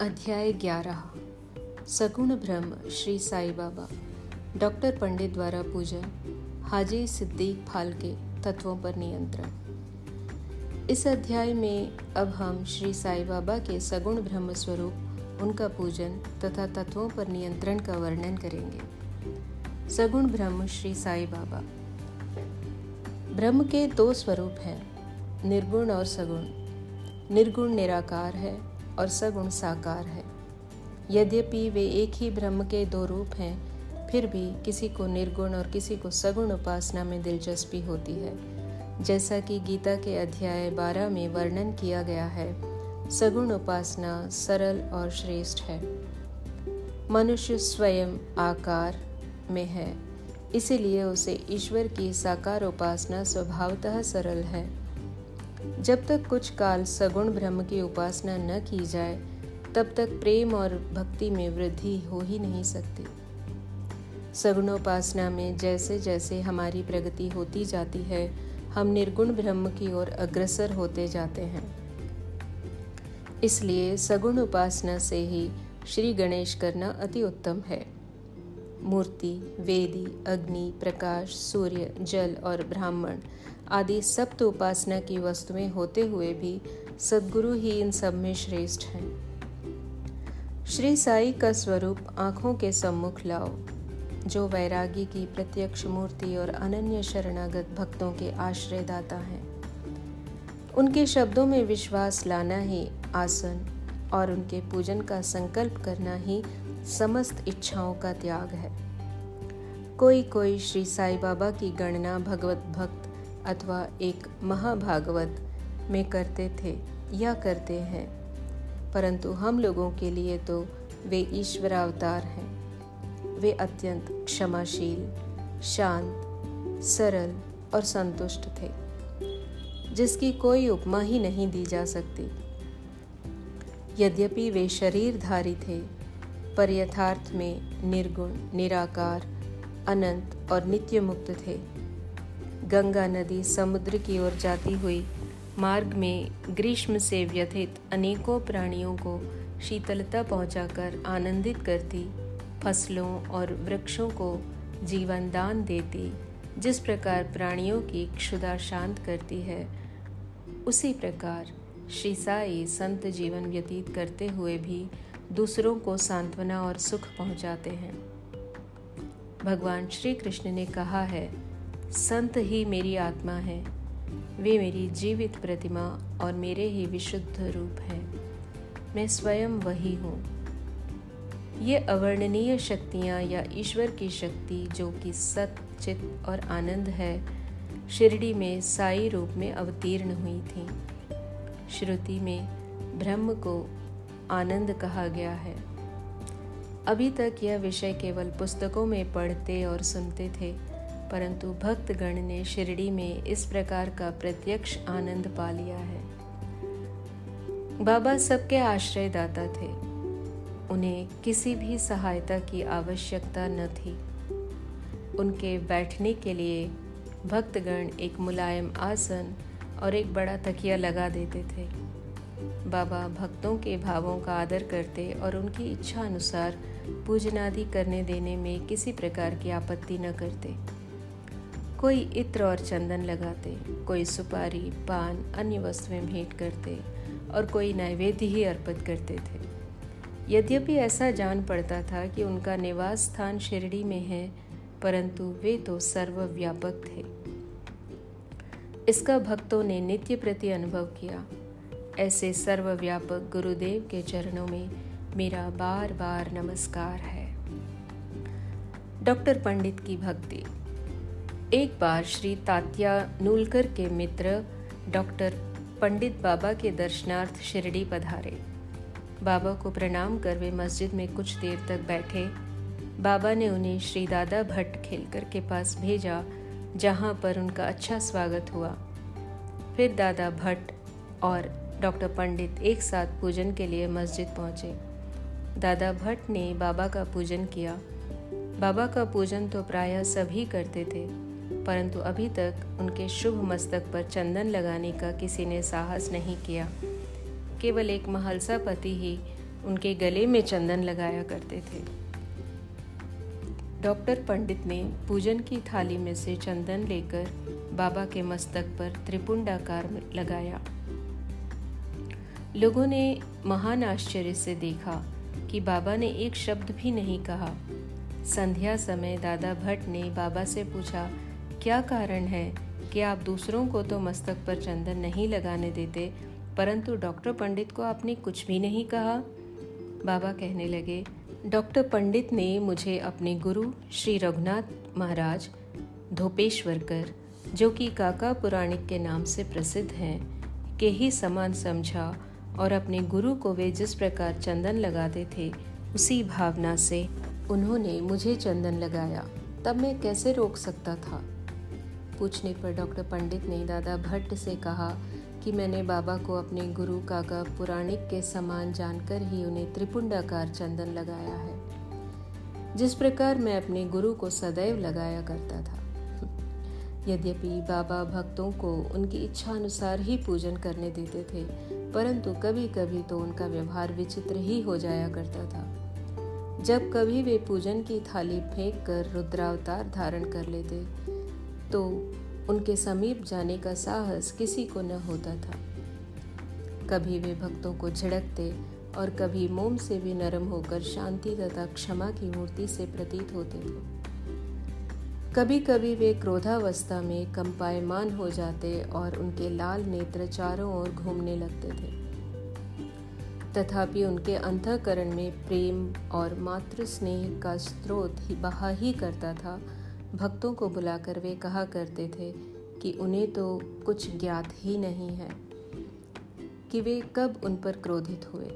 अध्याय ग्यारह। सगुण ब्रह्म श्री साई बाबा। डॉक्टर पंडित द्वारा पूजन, हाजी सिद्दीक फालके, तत्वों पर नियंत्रण। इस अध्याय में अब हम श्री साई बाबा के सगुण ब्रह्म स्वरूप, उनका पूजन तथा तत्वों पर नियंत्रण का वर्णन करेंगे। सगुण ब्रह्म श्री साई बाबा। ब्रह्म के दो स्वरूप हैं, निर्गुण और सगुण। निर्गुण निराकार है और सगुण साकार है। यद्यपि वे एक ही ब्रह्म के दो रूप हैं, फिर भी किसी को निर्गुण और किसी को सगुण उपासना में दिलचस्पी होती है। जैसा कि गीता के अध्याय 12 में वर्णन किया गया है, सगुण उपासना सरल और श्रेष्ठ है। मनुष्य स्वयं आकार में है, इसीलिए उसे ईश्वर की साकार उपासना स्वभावतः सरल है। जब तक कुछ काल सगुण ब्रह्म की उपासना न की जाए, तब तक प्रेम और भक्ति में वृद्धि हो ही नहीं सकती। सगुणोपासना में जैसे जैसे हमारी प्रगति होती जाती है, हम निर्गुण ब्रह्म की ओर अग्रसर होते जाते हैं। इसलिए सगुण उपासना से ही श्री गणेश करना अति उत्तम है। मूर्ति, वेदी, अग्नि, प्रकाश, सूर्य, जल और ब्राह्मण आदि सप्त उपासना की वस्तुएँ होते हुए भी सदगुरु ही इन सब में श्रेष्ठ हैं। श्री साई का स्वरूप आँखों के सम्मुख लाओ, जो वैरागी की प्रत्यक्ष मूर्ति और अनन्य शरणागत भक्तों के आश्रयदाता हैं। उनके शब्दों में विश्वास लाना ही आसन और उनके पूजन का संकल्प करना ही समस्त इच्छाओं का त्याग है। कोई कोई श्री साई बाबा की गणना भगवत भक्त अथवा एक महाभागवत में करते थे या करते हैं, परंतु हम लोगों के लिए तो वे ईश्वर अवतार हैं। वे अत्यंत क्षमाशील, शांत, सरल और संतुष्ट थे, जिसकी कोई उपमा ही नहीं दी जा सकती। यद्यपि वे शरीरधारी थे, पर यथार्थ में निर्गुण, निराकार, अनंत और नित्य मुक्त थे। गंगा नदी समुद्र की ओर जाती हुई मार्ग में ग्रीष्म से व्यथित अनेकों प्राणियों को शीतलता पहुंचाकर आनंदित करती, फ़सलों और वृक्षों को जीवन दान देती, जिस प्रकार प्राणियों की क्षुदा शांत करती है, उसी प्रकार श्री साई संत जीवन व्यतीत करते हुए भी दूसरों को सांत्वना और सुख पहुंचाते हैं। भगवान श्री कृष्ण ने कहा है संत ही मेरी आत्मा है। वे मेरी जीवित प्रतिमा और मेरे ही विशुद्ध रूप हैं। मैं स्वयं वही हूँ। ये अवर्णनीय शक्तियाँ या ईश्वर की शक्ति जो कि सत चित और आनंद है, शिरडी में साई रूप में अवतीर्ण हुई थी। श्रुति में ब्रह्म को आनंद कहा गया है। अभी तक यह विषय केवल पुस्तकों में पढ़ते और सुनते थे परंतु भक्तगण ने शिरडी में इस प्रकार का प्रत्यक्ष आनंद पा लिया है। बाबा सबके आश्रयदाता थे। उन्हें किसी भी सहायता की आवश्यकता न थी। उनके बैठने के लिए भक्तगण एक मुलायम आसन और एक बड़ा तकिया लगा देते थे। बाबा भक्तों के भावों का आदर करते और उनकी इच्छा अनुसार पूजनादि करने देने में किसी प्रकार की आपत्ति न करते। कोई इत्र और चंदन लगाते, कोई सुपारी, पान, अन्य वस्तुएँ भेंट करते और कोई नैवेद्य ही अर्पित करते थे। यद्यपि ऐसा जान पड़ता था कि उनका निवास स्थान शिरडी में है, परंतु वे तो सर्वव्यापक थे। इसका भक्तों ने नित्य प्रति अनुभव किया। ऐसे सर्वव्यापक गुरुदेव के चरणों में मेरा बार बार नमस्कार है। डॉक्टर पंडित की भक्ति। एक बार श्री तात्या नूलकर के मित्र डॉक्टर पंडित बाबा के दर्शनार्थ शिरडी पधारे। बाबा को प्रणाम कर वे मस्जिद में कुछ देर तक बैठे। बाबा ने उन्हें श्री दादा भट्ट खेलकर के पास भेजा, जहाँ पर उनका अच्छा स्वागत हुआ। फिर दादा भट्ट और डॉक्टर पंडित एक साथ पूजन के लिए मस्जिद पहुँचे। दादा भट्ट ने बाबा का पूजन किया। बाबा का पूजन तो प्रायः सभी करते थे। परंतु अभी तक उनके शुभ मस्तक पर चंदन लगाने का किसी ने साहस नहीं किया। केवल एक महलसा पति ही उनके गले में चंदन लगाया करते थे। डॉक्टर पंडित ने पूजन की थाली में से चंदन लेकर बाबा के मस्तक पर त्रिपुंडाकार लगाया। लोगों ने महान आश्चर्य से देखा कि बाबा ने एक शब्द भी नहीं कहा। संध्या समय दादा भट्ट ने बाबा से पूछा क्या कारण है कि आप दूसरों को तो मस्तक पर चंदन नहीं लगाने देते, परंतु डॉक्टर पंडित को आपने कुछ भी नहीं कहा? बाबा कहने लगे, डॉक्टर पंडित ने मुझे अपने गुरु श्री रघुनाथ महाराज धोपेश्वरकर, जो कि काका पुराणिक के नाम से प्रसिद्ध हैं, के ही समान समझा और अपने गुरु को वे जिस प्रकार चंदन लगाते थे, उसी भावना से उन्होंने मुझे चंदन लगाया। तब मैं कैसे रोक सकता था? पूछने पर डॉक्टर पंडित ने दादा भट्ट से कहा कि मैंने बाबा को अपने गुरु काका पुराणिक के समान जानकर ही उन्हें त्रिपुंडाकार चंदन लगाया है, जिस प्रकार मैं अपने गुरु को सदैव लगाया करता था। यद्यपि बाबा भक्तों को उनकी इच्छा अनुसार ही पूजन करने देते थे, परंतु कभी कभी तो उनका व्यवहार विचित्र ही हो जाया करता था। जब कभी वे पूजन की थाली फेंक कर रुद्रावतार धारण कर लेते तो उनके समीप जाने का साहस किसी को न होता था। कभी वे भक्तों को झड़कते और कभी मोम से भी नरम होकर शांति तथा क्षमा की मूर्ति से प्रतीत होते थे। कभी कभी वे क्रोधावस्था में कंपायमान हो जाते और उनके लाल नेत्र चारों ओर घूमने लगते थे। तथापि उनके अंतकरण में प्रेम और मातृ स्नेह का स्रोत ही बहा ही करता था भक्तों को बुलाकर वे कहा करते थे कि उन्हें तो कुछ ज्ञात ही नहीं है कि वे कब उन पर क्रोधित हुए।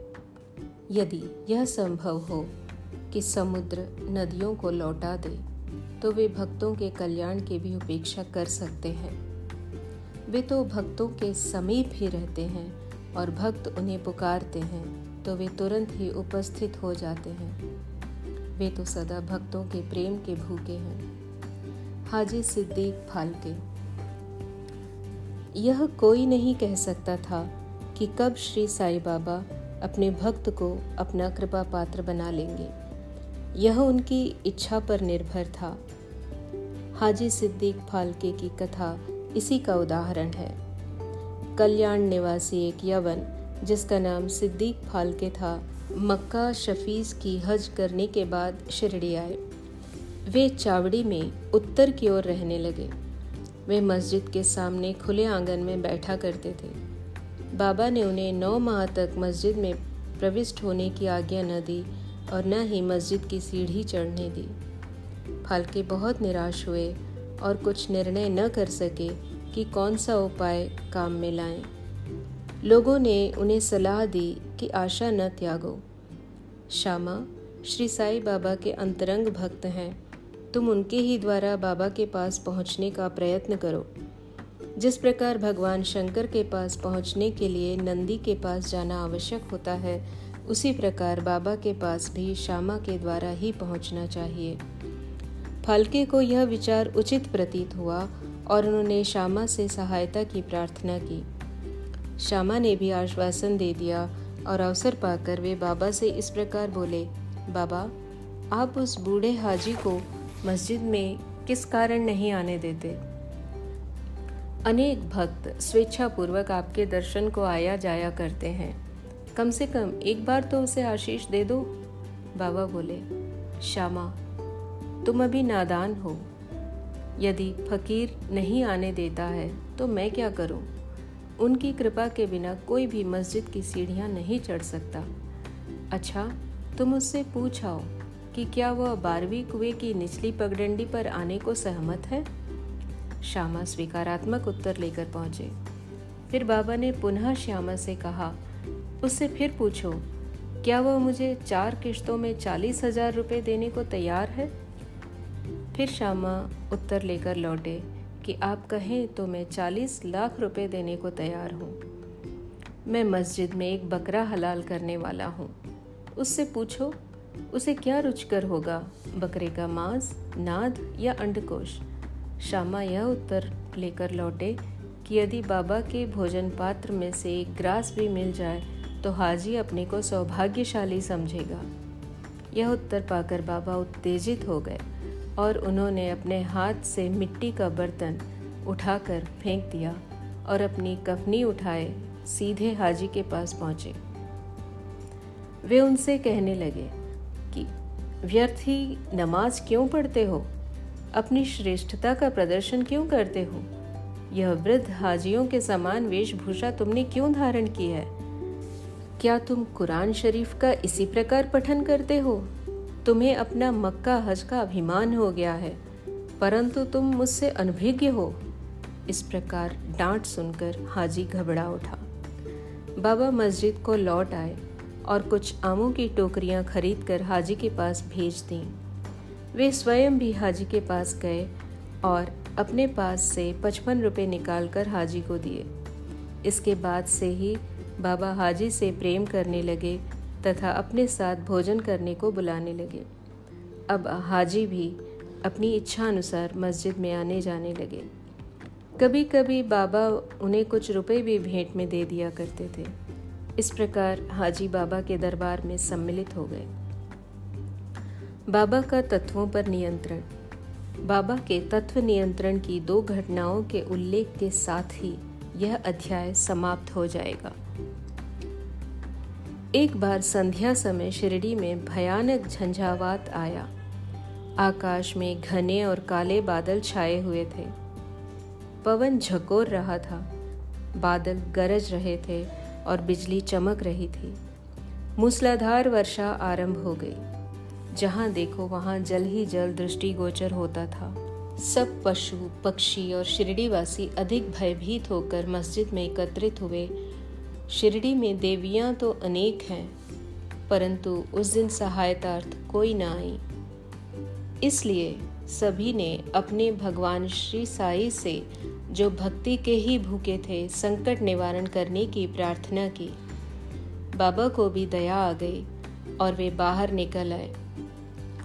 यदि यह संभव हो कि समुद्र नदियों को लौटा दे तो वे भक्तों के कल्याण की भी उपेक्षा कर सकते हैं। वे तो भक्तों के समीप ही रहते हैं और भक्त उन्हें पुकारते हैं तो वे तुरंत ही उपस्थित हो जाते हैं। वे तो सदा भक्तों के प्रेम के भूखे हैं। हाजी सिद्दीक फालके यह कोई नहीं कह सकता था कि कब श्री साईं बाबा अपने भक्त को अपना कृपा पात्र बना लेंगे। यह उनकी इच्छा पर निर्भर था। हाजी सिद्दीक फालके की कथा इसी का उदाहरण है। कल्याण निवासी एक यवन, जिसका नाम सिद्दीक फालके था, मक्का शफीज की हज करने के बाद शिरडी आए। वे चावड़ी में उत्तर की ओर रहने लगे। वे मस्जिद के सामने खुले आँगन में बैठा करते थे। बाबा ने उन्हें नौ माह तक मस्जिद में प्रविष्ट होने की आज्ञा न दी और न ही मस्जिद की सीढ़ी चढ़ने दी। फालके बहुत निराश हुए और कुछ निर्णय न कर सके कि कौन सा उपाय काम में लाएँ। लोगों ने उन्हें सलाह दी कि आशा न त्यागो। श्यामा, श्री साई बाबा के अंतरंग भक्त हैं। तुम उनके ही द्वारा बाबा के पास पहुँचने का प्रयत्न करो। जिस प्रकार भगवान शंकर के पास पहुँचने के लिए नंदी के पास जाना आवश्यक होता है, उसी प्रकार बाबा के पास भी श्यामा के द्वारा ही पहुँचना चाहिए। फाल्के को यह विचार उचित प्रतीत हुआ और उन्होंने श्यामा से सहायता की प्रार्थना की। श्यामा ने भी आश्वासन दे दिया और अवसर पाकर वे बाबा से इस प्रकार बोले, बाबा, आप उस बूढ़े हाजी को मस्जिद में किस कारण नहीं आने देते? अनेक भक्त स्वेच्छापूर्वक आपके दर्शन को आया जाया करते हैं। कम से कम एक बार तो उसे आशीष दे दो। बाबा बोले, श्यामा, तुम अभी नादान हो। यदि फकीर नहीं आने देता है तो मैं क्या करूँ? उनकी कृपा के बिना कोई भी मस्जिद की सीढ़ियाँ नहीं चढ़ सकता। अच्छा तुम उससे पूछाओ कि क्या वह बारहवीं कुएँ की निचली पगडंडी पर आने को सहमत है? श्यामा स्वीकारात्मक उत्तर लेकर पहुँचे। फिर बाबा ने पुनः श्यामा से कहा, उससे फिर पूछो, क्या वह मुझे चार किश्तों में चालीस हज़ार रुपये देने को तैयार है? फिर श्यामा उत्तर लेकर लौटे कि, आप कहें तो मैं चालीस लाख रुपए देने को तैयार हूँ। मैं मस्जिद में एक बकरा हलाल करने वाला हूँ। उससे पूछो उसे क्या रुचकर होगा? बकरे का मांस, नाद या अंडकोश? श्यामा यह उत्तर लेकर लौटे कि यदि बाबा के भोजन पात्र में से एक ग्रास भी मिल जाए तो हाजी अपने को सौभाग्यशाली समझेगा। यह उत्तर पाकर बाबा उत्तेजित हो गए और उन्होंने अपने हाथ से मिट्टी का बर्तन उठाकर फेंक दिया और अपनी कफनी उठाए, सीधे हाजी के पास पहुँचे। वे उनसे कहने लगे व्यर्थ ही नमाज़ क्यों पढ़ते हो? अपनी श्रेष्ठता का प्रदर्शन क्यों करते हो? यह वृद्ध हाजियों के समान वेशभूषा तुमने क्यों धारण की है? क्या तुम कुरान शरीफ का इसी प्रकार पठन करते हो? तुम्हें अपना मक्का हज का अभिमान हो गया है, परंतु तुम मुझसे अनभिज्ञ हो। इस प्रकार डांट सुनकर हाजी घबरा उठा। बाबा मस्जिद को लौट आए। और कुछ आमों की टोकरियाँ खरीद कर हाजी के पास भेज दी। वे स्वयं भी हाजी के पास गए और अपने पास से पचपन रुपये निकाल कर हाजी को दिए। इसके बाद से ही बाबा हाजी से प्रेम करने लगे तथा अपने साथ भोजन करने को बुलाने लगे। अब हाजी भी अपनी इच्छा अनुसार मस्जिद में आने जाने लगे। कभी कभी बाबा उन्हें कुछ रुपए भी भेंट में दे दिया करते थे। इस प्रकार हाजी बाबा के दरबार में सम्मिलित हो गए। बाबा का तत्वों पर नियंत्रण। बाबा के तत्व नियंत्रण की दो घटनाओं के उल्लेख के साथ ही यह अध्याय समाप्त हो जाएगा। एक बार संध्या समय शिरडी में भयानक झंझावात आया। आकाश में घने और काले बादल छाए हुए थे। पवन झकोर रहा था। बादल गरज रहे थे। और बिजली चमक रही थी। मूसलाधार वर्षा आरंभ हो गई। जहाँ देखो वहाँ जल ही जल दृष्टिगोचर होता था। सब पशु, पक्षी और शिरडीवासी अधिक भयभीत होकर मस्जिद में एकत्रित हुए। शिरडी में देवियाँ तो अनेक हैं, परंतु उस दिन सहायतार्थ कोई ना आई। इसलिए सभी ने अपने भगवान श्री साई से जो भक्ति के ही भूखे थे, संकट निवारण करने की प्रार्थना की। बाबा को भी दया आ गई और वे बाहर निकल आए।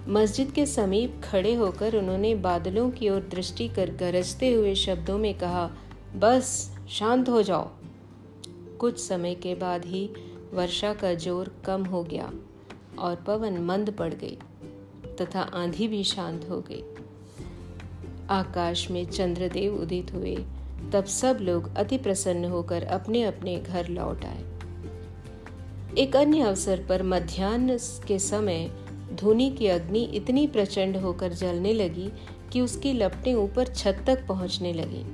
मस्जिद के समीप खड़े होकर उन्होंने बादलों की ओर दृष्टि कर गरजते हुए शब्दों में कहा, बस, शांत हो जाओ। कुछ समय के बाद ही वर्षा का ज़ोर कम हो गया और पवन मंद पड़ गई तथा आंधी भी शांत हो गई। आकाश में चंद्रदेव उदित हुए। तब सब लोग अति प्रसन्न होकर अपने अपने घर लौट आए। एक अन्य अवसर पर मध्यान्ह के समय धोनी की अग्नि इतनी प्रचंड होकर जलने लगी कि उसकी लपटें ऊपर छत तक पहुँचने लगी।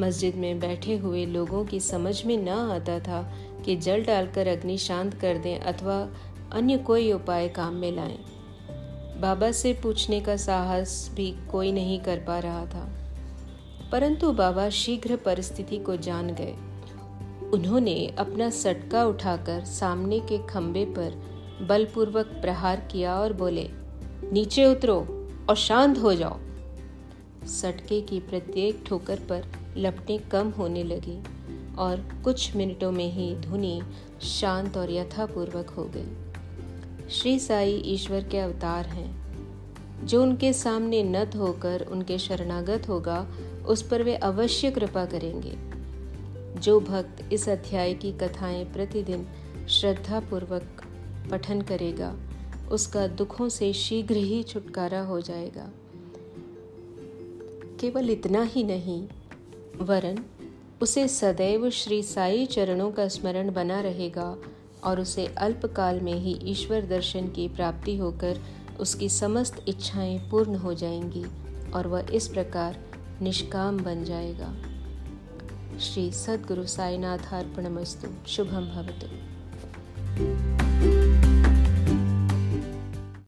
मस्जिद में बैठे हुए लोगों की समझ में न आता था कि जल डालकर अग्नि शांत कर दें अथवा अन्य कोई उपाय काम में लाएँ। बाबा से पूछने का साहस भी कोई नहीं कर पा रहा था। परंतु बाबा शीघ्र परिस्थिति को जान गए। उन्होंने अपना सटका उठाकर सामने के खंबे पर बलपूर्वक प्रहार किया और बोले, नीचे उतरो और शांत हो जाओ। सटके की प्रत्येक ठोकर पर लपटें कम होने लगी और कुछ मिनटों में ही धुनी शांत और यथापूर्वक हो गई। श्री साई ईश्वर के अवतार हैं। जो उनके सामने नत होकर उनके शरणागत होगा, उस पर वे अवश्य कृपा करेंगे। जो भक्त इस अध्याय की कथाएँ प्रतिदिन श्रद्धापूर्वक पठन करेगा, उसका दुखों से शीघ्र ही छुटकारा हो जाएगा। केवल इतना ही नहीं, वरन उसे सदैव श्री साई चरणों का स्मरण बना रहेगा और उसे अल्पकाल में ही ईश्वर दर्शन की प्राप्ति होकर उसकी समस्त इच्छाएँ पूर्ण हो जाएँगी और वह इस प्रकार निष्काम बन जाएगा। श्री सद्गुरु साईनाथार्पणमस्तु शुभम भवतु।